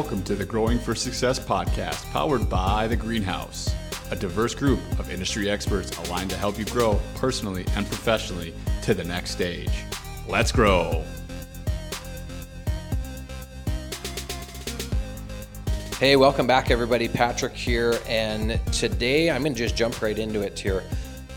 Welcome to the Growing for Success podcast, powered by The Greenhouse, a diverse group of industry experts aligned to help you grow personally and professionally to the next stage. Let's grow. Hey, welcome back, everybody. Patrick here, and today I'm going to just jump right into it here.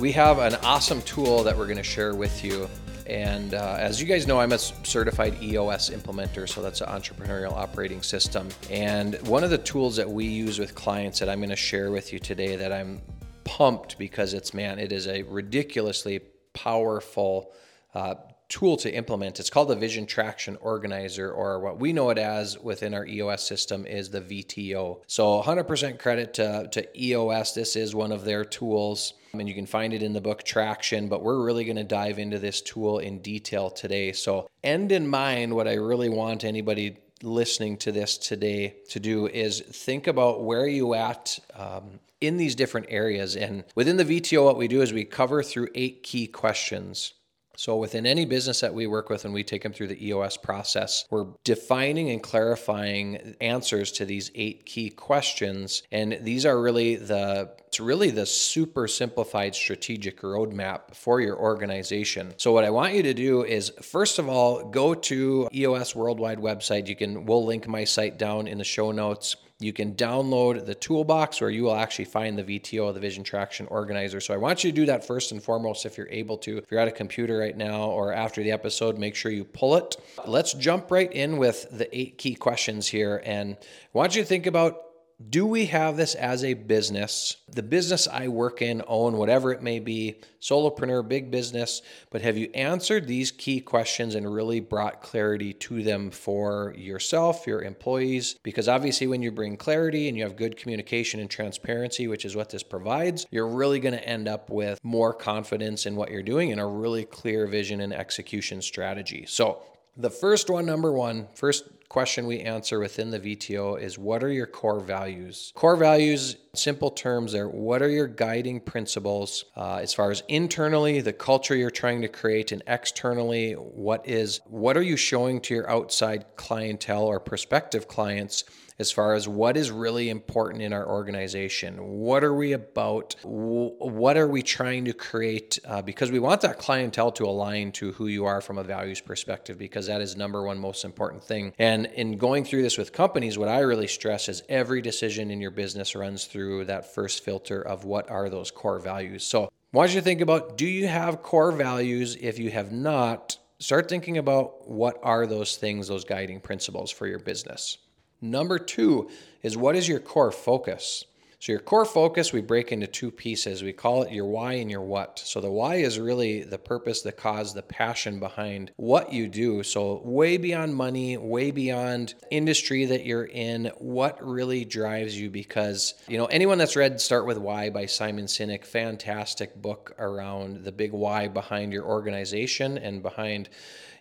We have an awesome tool that we're going to share with you and uh, as you guys know, I'm a certified EOS implementer, so that's an entrepreneurial operating system. And one of the tools that we use with clients that I'm going to share with you today that I'm pumped because it's, man, it is a ridiculously powerful uh, tool to implement. It's called the Vision Traction Organizer, or what we know it as within our EOS system is the VTO. So 100% credit to, to EOS. This is one of their tools and you can find it in the book Traction. But we're really going to dive into this tool in detail today. So, end in mind, what I really want anybody listening to this today to do is think about where you at um, in these different areas. And within the VTO, what we do is we cover through eight key questions. So, within any business that we work with and we take them through the EOS process, we're defining and clarifying answers to these eight key questions. And these are really the it's really the super simplified strategic roadmap for your organization. So what I want you to do is first of all go to EOS Worldwide website. You can we'll link my site down in the show notes. You can download the toolbox where you will actually find the VTO, the Vision Traction Organizer. So I want you to do that first and foremost if you're able to. If you're at a computer right now or after the episode, make sure you pull it. Let's jump right in with the eight key questions here. And I want you to think about do we have this as a business? The business I work in, own, whatever it may be, solopreneur, big business, but have you answered these key questions and really brought clarity to them for yourself, your employees? Because obviously, when you bring clarity and you have good communication and transparency, which is what this provides, you're really going to end up with more confidence in what you're doing and a really clear vision and execution strategy. So, the first one, number one, first question we answer within the VTO is what are your core values? Core values, simple terms, there what are your guiding principles uh, as far as internally, the culture you're trying to create, and externally, what is what are you showing to your outside clientele or prospective clients? as far as what is really important in our organization. What are we about? What are we trying to create? Uh, because we want that clientele to align to who you are from a values perspective, because that is number one most important thing. And in going through this with companies, what I really stress is every decision in your business runs through that first filter of what are those core values. So, I want you to think about do you have core values? If you have not, start thinking about what are those things, those guiding principles for your business. Number two is what is your core focus? So, your core focus, we break into two pieces. We call it your why and your what. So, the why is really the purpose, the cause, the passion behind what you do. So, way beyond money, way beyond industry that you're in, what really drives you? Because, you know, anyone that's read Start With Why by Simon Sinek, fantastic book around the big why behind your organization and behind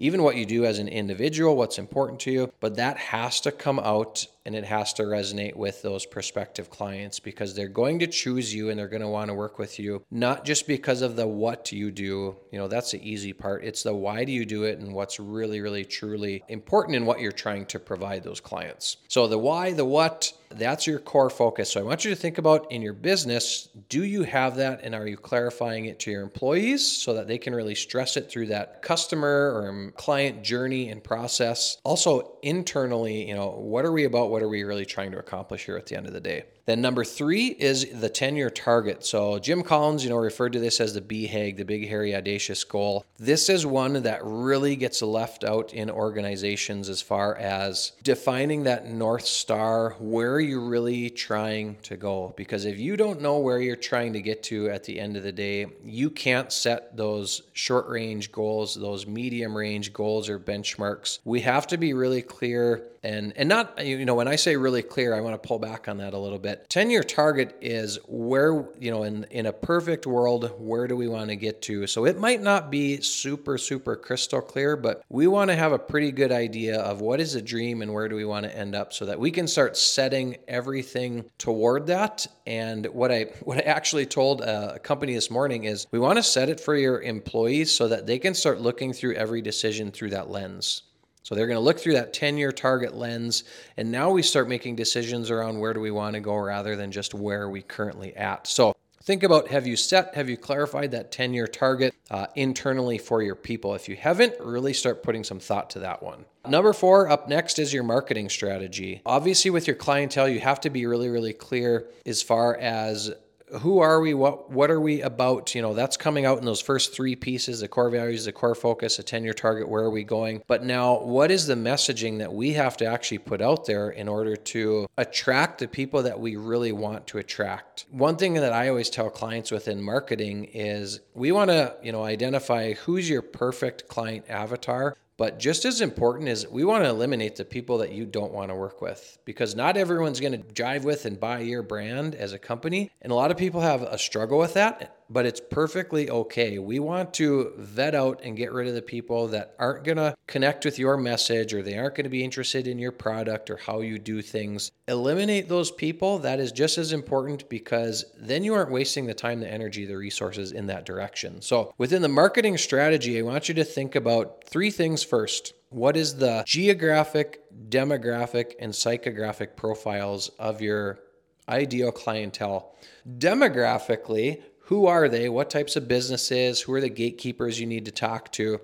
even what you do as an individual, what's important to you, but that has to come out and it has to resonate with those prospective clients because they're going to choose you and they're going to want to work with you, not just because of the what you do. You know, that's the easy part. It's the why do you do it and what's really, really, truly important in what you're trying to provide those clients. So the why, the what, that's your core focus. So I want you to think about in your business do you have that and are you clarifying it to your employees so that they can really stress it through that customer or client journey and process? Also, internally, you know, what are we about? What are we really trying to accomplish here at the end of the day? Then number three is the 10 year target. So Jim Collins, you know, referred to this as the BHAG, the big, hairy, audacious goal. This is one that really gets left out in organizations as far as defining that North Star. Where are you really trying to go? Because if you don't know where you're trying to get to at the end of the day, you can't set those short range goals, those medium range goals or benchmarks. We have to be really clear and and not you know when I say really clear, I want to pull back on that a little bit. 10 year target is where you know in in a perfect world, where do we want to get to? So it might not be super super crystal clear, but we want to have a pretty good idea of what is a dream and where do we want to end up so that we can start setting everything toward that. And what I what I actually told a company this morning is we want to set it for your employees so that they can start looking through every decision through that lens. So they're going to look through that 10 year target lens. And now we start making decisions around where do we want to go rather than just where we currently at. So think about have you set, have you clarified that 10 year target uh, internally for your people? If you haven't, really start putting some thought to that one. Number four, up next is your marketing strategy. Obviously, with your clientele, you have to be really, really clear as far as who are we what what are we about? You know that's coming out in those first three pieces the core values the core focus a 10 year target where are we going? But now what is the messaging that we have to actually put out there in order to attract the people that we really want to attract? One thing that i always tell clients within marketing is we want to you know identify who's your perfect client avatar but just as important is we want to eliminate the people that you don't want to work with because not everyone's going to jive with and buy your brand as a company. And a lot of people have a struggle with that but it's perfectly okay. We want to vet out and get rid of the people that aren't going to connect with your message or they aren't going to be interested in your product or how you do things. Eliminate those people. That is just as important because then you aren't wasting the time, the energy, the resources in that direction. So, within the marketing strategy, I want you to think about three things first. What is the geographic, demographic, and psychographic profiles of your ideal clientele? Demographically, who are they? What types of businesses? Who are the gatekeepers you need to talk to?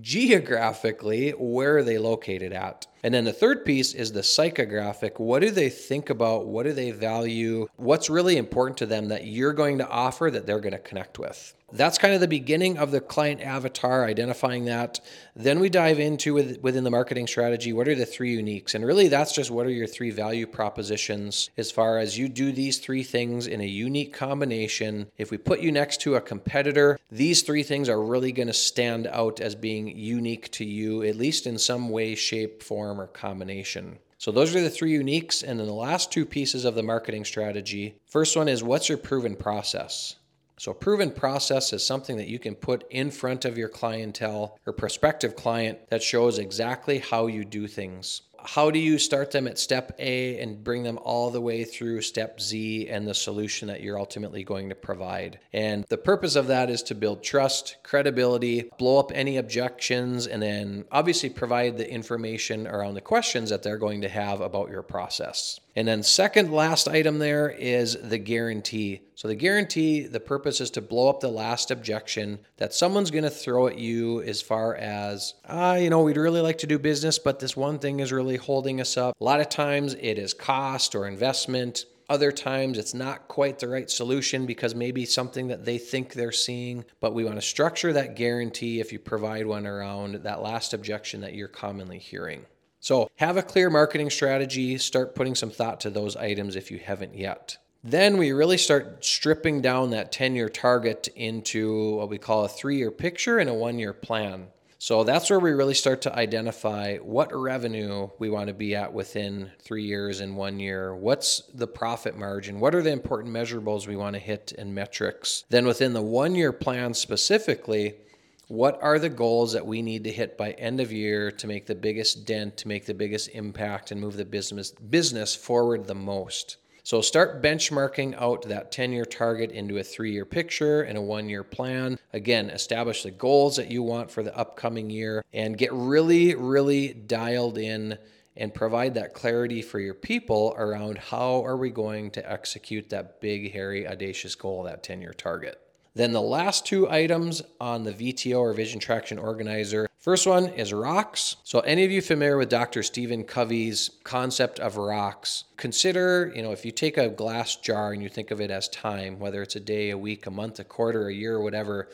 Geographically, where are they located at? And then the third piece is the psychographic. What do they think about? What do they value? What's really important to them that you're going to offer that they're going to connect with? That's kind of the beginning of the client avatar, identifying that. Then we dive into with, within the marketing strategy, what are the three uniques? And really, that's just what are your three value propositions as far as you do these three things in a unique combination. If we put you next to a competitor, these three things are really going to stand out as being unique to you, at least in some way, shape, form, or combination. So those are the three uniques. And then the last two pieces of the marketing strategy. First one is what's your proven process? So, a proven process is something that you can put in front of your clientele or prospective client that shows exactly how you do things how do you start them at step A and bring them all the way through step Z and the solution that you're ultimately going to provide? And the purpose of that is to build trust, credibility, blow up any objections, and then obviously provide the information around the questions that they're going to have about your process. And then, second last item there is the guarantee. So, the guarantee, the purpose is to blow up the last objection that someone's going to throw at you as far as, ah, you know, we'd really like to do business, but this one thing is really holding us up. A lot of times it is cost or investment. Other times it's not quite the right solution because maybe something that they think they're seeing, but we want to structure that guarantee if you provide one around that last objection that you're commonly hearing. So, have a clear marketing strategy, start putting some thought to those items if you haven't yet. Then we really start stripping down that 10 year target into what we call a three year picture and a one year plan. So that's where we really start to identify what revenue we want to be at within three years and one year. What's the profit margin? What are the important measurables we want to hit and metrics? Then within the one year plan specifically, what are the goals that we need to hit by end of year to make the biggest dent, to make the biggest impact, and move the business business forward the most? So start benchmarking out that 10 year target into a three year picture and a one year plan. Again, establish the goals that you want for the upcoming year and get really, really dialed in and provide that clarity for your people around how are we going to execute that big, hairy, audacious goal, that 10 year target. Then the last two items on the VTO or Vision Traction Organizer. First one is rocks. So any of you familiar with Dr. Stephen Covey's concept of rocks, consider, you know, if you take a glass jar and you think of it as time, whether it's a day, a week, a month, a quarter, a year, whatever,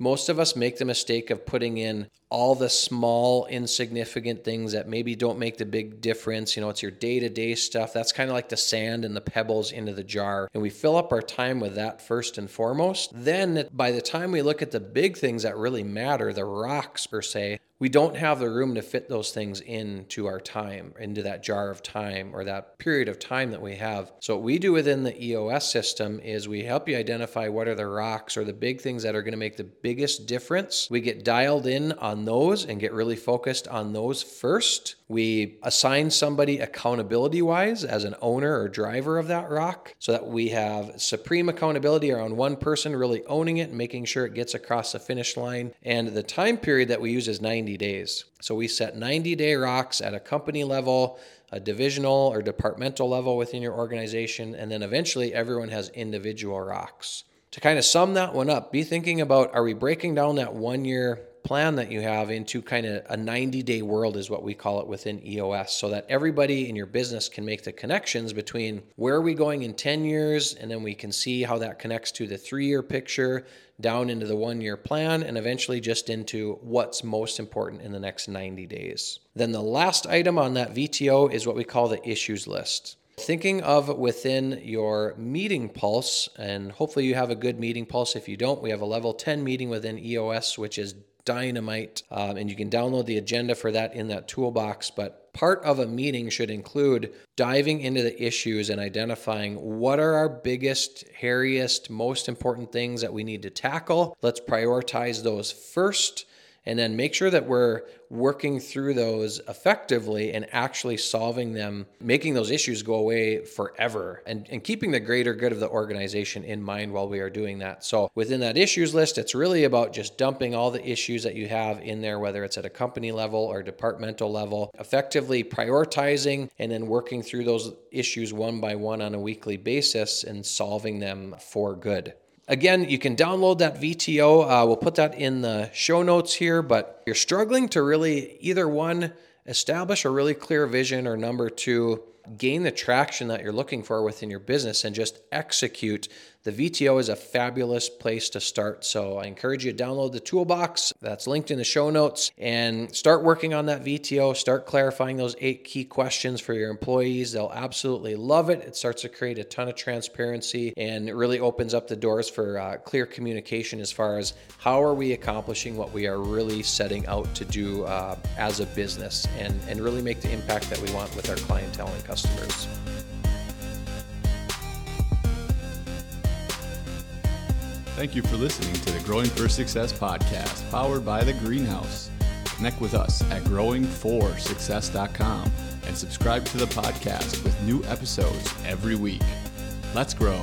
most of us make the mistake of putting in all the small, insignificant things that maybe don't make the big difference. You know, it's your day to day stuff. That's kind of like the sand and the pebbles into the jar. And we fill up our time with that first and foremost. Then, by the time we look at the big things that really matter, the rocks per se, we don't have the room to fit those things into our time, into that jar of time or that period of time that we have. So, what we do within the EOS system is we help you identify what are the rocks or the big things that are going to make the biggest difference. We get dialed in on those and get really focused on those first. We assign somebody accountability wise as an owner or driver of that rock so that we have supreme accountability around one person really owning it and making sure it gets across the finish line. And the time period that we use is 90 days. So we set 90 day rocks at a company level a divisional or departmental level within your organization, and then eventually everyone has individual rocks. To kind of sum that one up, be thinking about are we breaking down that one year plan that you have into kind of a 90 day world, is what we call it within EOS, so that everybody in your business can make the connections between where are we going in 10 years, and then we can see how that connects to the three year picture, down into the one year plan, and eventually just into what's most important in the next 90 days. Then the last item on that VTO is what we call the issues list. Thinking of within your meeting pulse, and hopefully you have a good meeting pulse. If you don't, we have a level 10 meeting within EOS, which is dynamite. Um, and you can download the agenda for that in that toolbox. But part of a meeting should include diving into the issues and identifying what are our biggest, hairiest, most important things that we need to tackle. Let's prioritize those first and then make sure that we're working through those effectively and actually solving them, making those issues go away forever and, and keeping the greater good of the organization in mind while we are doing that. So within that issues list, it's really about just dumping all the issues that you have in there, whether it's at a company level or departmental level, effectively prioritizing and then working through those issues one by one on a weekly basis and solving them for good. Again, you can download that VTO. Uh, we'll put that in the show notes here, but you're struggling to really either one, establish a really clear vision, or number two, gain the traction that you're looking for within your business and just execute the VTO is a fabulous place to start. So I encourage you to download the toolbox that's linked in the show notes and start working on that VTO. Start clarifying those eight key questions for your employees. They'll absolutely love it. It starts to create a ton of transparency and it really opens up the doors for uh, clear communication as far as how are we accomplishing what we are really setting out to do uh, as a business and, and really make the impact that we want with our clientele and customers. Thank you for listening to the Growing for Success podcast, powered by The Greenhouse. Connect with us at growingforsuccess.com and subscribe to the podcast with new episodes every week. Let's grow.